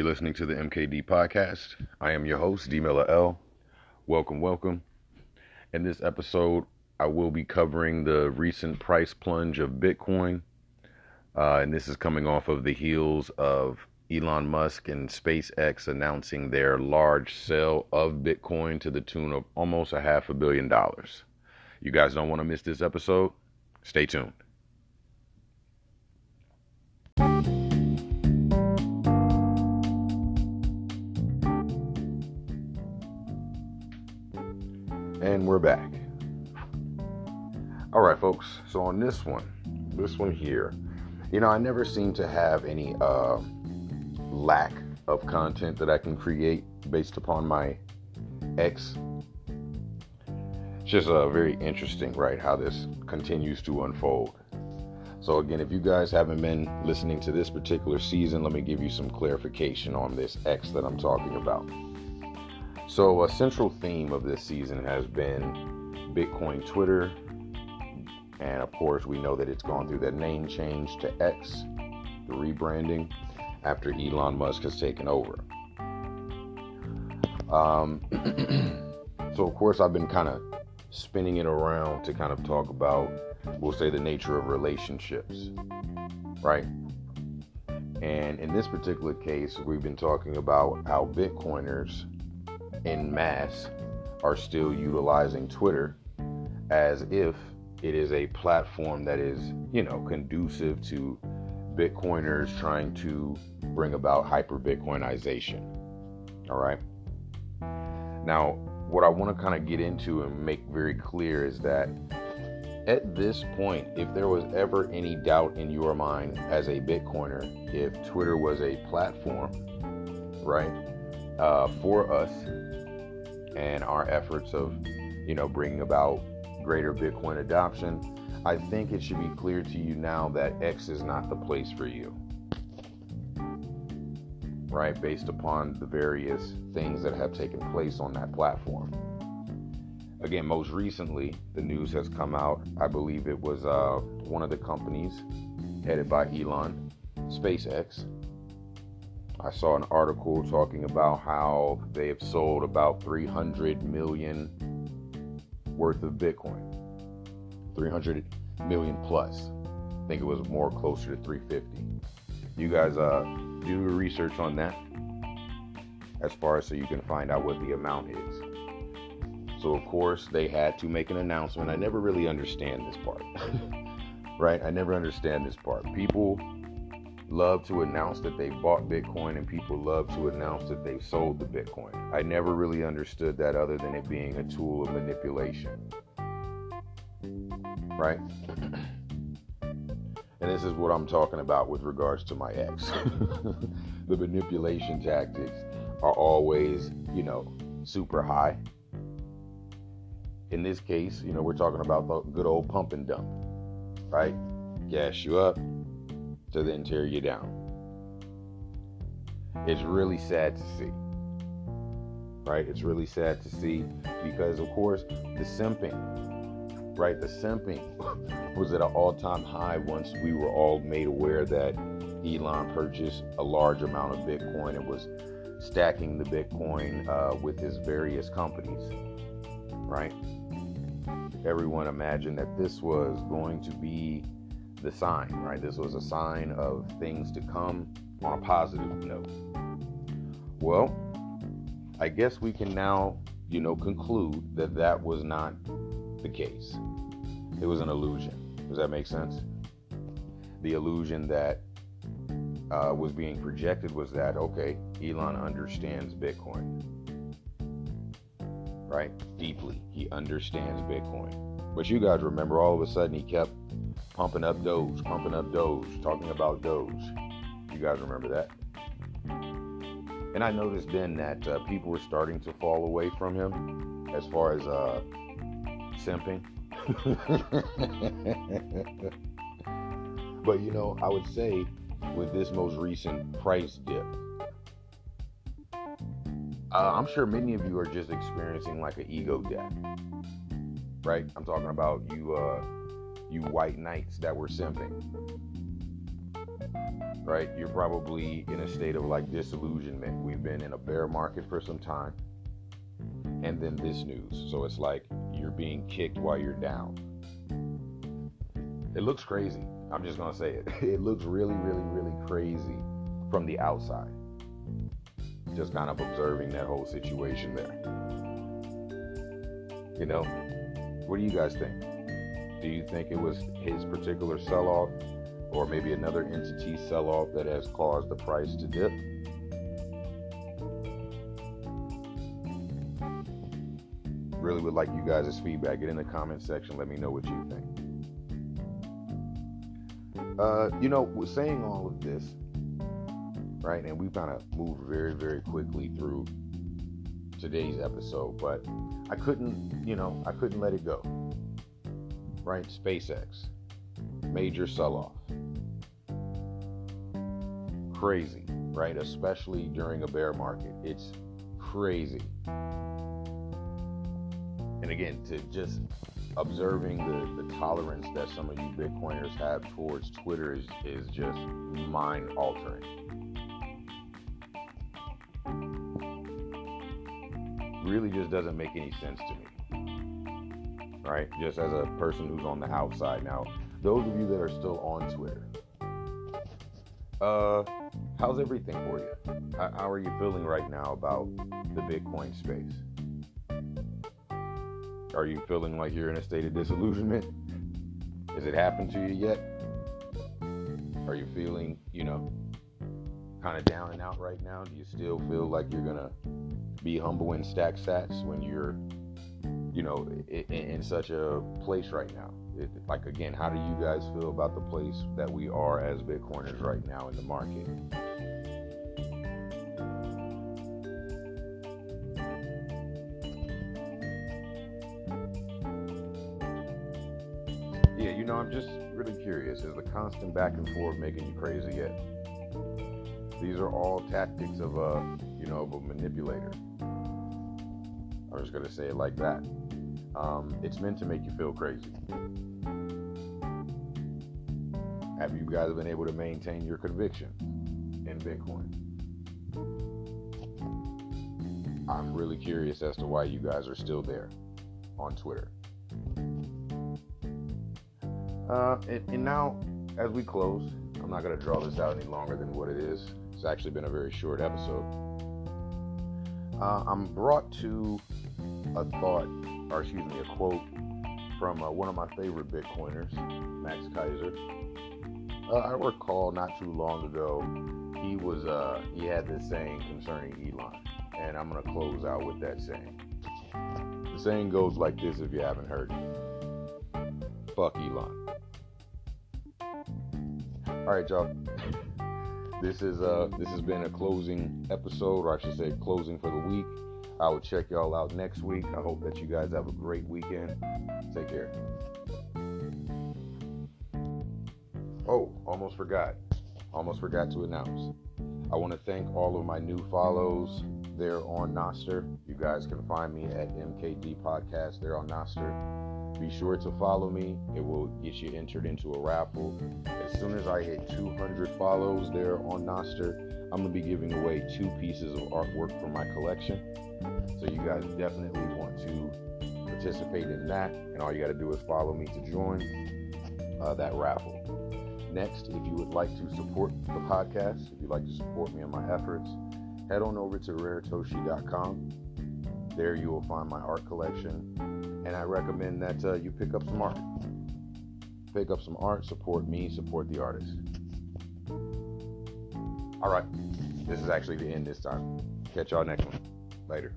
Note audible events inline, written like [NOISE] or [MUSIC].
You're listening to the MKD podcast. I am your host, D Miller L. Welcome, welcome. In this episode, I will be covering the recent price plunge of Bitcoin. Uh, and this is coming off of the heels of Elon Musk and SpaceX announcing their large sale of Bitcoin to the tune of almost a half a billion dollars. You guys don't want to miss this episode? Stay tuned. And we're back. All right, folks. So on this one, this one here, you know, I never seem to have any uh, lack of content that I can create based upon my X. It's just uh, very interesting, right? How this continues to unfold. So again, if you guys haven't been listening to this particular season, let me give you some clarification on this X that I'm talking about. So, a central theme of this season has been Bitcoin Twitter. And of course, we know that it's gone through that name change to X, the rebranding, after Elon Musk has taken over. Um, [CLEARS THROAT] so, of course, I've been kind of spinning it around to kind of talk about, we'll say, the nature of relationships, right? And in this particular case, we've been talking about how Bitcoiners in mass are still utilizing Twitter as if it is a platform that is, you know, conducive to Bitcoiners trying to bring about hyper Bitcoinization. All right. Now, what I want to kind of get into and make very clear is that at this point, if there was ever any doubt in your mind as a Bitcoiner, if Twitter was a platform, right, uh, for us and our efforts of, you know, bringing about greater Bitcoin adoption, I think it should be clear to you now that X is not the place for you. Right? Based upon the various things that have taken place on that platform. Again, most recently, the news has come out. I believe it was uh, one of the companies headed by Elon, SpaceX, I saw an article talking about how they have sold about 300 million worth of Bitcoin. 300 million plus. I think it was more closer to 350. You guys uh, do research on that as far as so you can find out what the amount is. So, of course, they had to make an announcement. I never really understand this part, [LAUGHS] right? I never understand this part. People love to announce that they bought Bitcoin and people love to announce that they sold the Bitcoin. I never really understood that other than it being a tool of manipulation. Right? [CLEARS THROAT] And this is what I'm talking about with regards to my ex. [LAUGHS] the manipulation tactics are always, you know, super high. In this case, you know, we're talking about the good old pump and dump, right? Gas you up, to then tear you down. It's really sad to see. Right? It's really sad to see because, of course, the simping, right? The simping [LAUGHS] was at an all time high once we were all made aware that Elon purchased a large amount of Bitcoin and was stacking the Bitcoin uh, with his various companies, right? Everyone imagined that this was going to be the sign, right? This was a sign of things to come on a positive note. Well, I guess we can now, you know, conclude that that was not the case. It was an illusion. Does that make sense? The illusion that uh, was being projected was that, okay, Elon understands Bitcoin, right? Deeply. He understands Bitcoin. But you guys remember all of a sudden he kept pumping up Doge, pumping up Doge, talking about Doge. You guys remember that? And I noticed then that uh, people were starting to fall away from him as far as uh, simping. [LAUGHS] but you know, I would say with this most recent price dip, uh, I'm sure many of you are just experiencing like an ego death, right? I'm talking about you uh, you white knights that were simping. right? You're probably in a state of like disillusionment. We've been in a bear market for some time, and then this news. So it's like you're being kicked while you're down. It looks crazy. I'm just gonna say it. [LAUGHS] It looks really, really, really crazy from the outside. Just kind of observing that whole situation there. You know, what do you guys think? Do you think it was his particular sell off or maybe another entity sell off that has caused the price to dip? Really would like you guys' feedback. Get in the comment section. Let me know what you think. Uh, you know, saying all of this, right, and we kind of moved very, very quickly through today's episode, but I couldn't, you know, I couldn't let it go. Right? SpaceX, major sell off. Crazy, right? Especially during a bear market. It's crazy. And again, to just observing the, the tolerance that some of you Bitcoiners have towards Twitter is, is just mind altering. Really just doesn't make any sense to me. Right? Just as a person who's on the outside. Now, those of you that are still on Twitter, uh, how's everything for you? How, how are you feeling right now about the Bitcoin space? Are you feeling like you're in a state of disillusionment? Has it happened to you yet? Are you feeling, you know, kind of down and out right now? Do you still feel like you're gonna be humble and stack sats when you're, you know, in, in such a place right now? It, like again, how do you guys feel about the place that we are as Bitcoiners right now in the market? Yeah, you know, I'm just really curious. Is the constant back and forth making you crazy yet? These are all tactics of a, you know, of a manipulator. I'm just gonna say it like that. Um, it's meant to make you feel crazy. Have you guys been able to maintain your conviction in Bitcoin? I'm really curious as to why you guys are still there on Twitter. Uh, and, and now, as we close, I'm not going to draw this out any longer than what it is. It's actually been a very short episode. Uh, I'm brought to a thought, or excuse me, a quote from uh, one of my favorite Bitcoiners, Max Keiser. Uh, I recall not too long ago, he was uh, he had this saying concerning Elon, and I'm gonna close out with that saying. The saying goes like this: If you haven't heard fuck Elon. All right, y'all. This is uh this has been a closing episode, or I should say, closing for the week. I will check y'all out next week. I hope that you guys have a great weekend. Take care. Oh, almost forgot. Almost forgot to announce. I want to thank all of my new follows there on Nostr. You guys can find me at MKD Podcast there on Nostr. Be sure to follow me. It will get you entered into a raffle. As soon as I hit 200 follows there on Nostr, I'm to be giving away two pieces of artwork from my collection. So you guys definitely want to participate in that. And all you got to do is follow me to join uh, that raffle. Next, if you would like to support the podcast, if you'd like to support me in my efforts, head on over to raretoshi.com. There you will find my art collection, and I recommend that uh, you pick up some art. Pick up some art, support me, support the artist. All right, this is actually the end this time. Catch y'all next one. Later.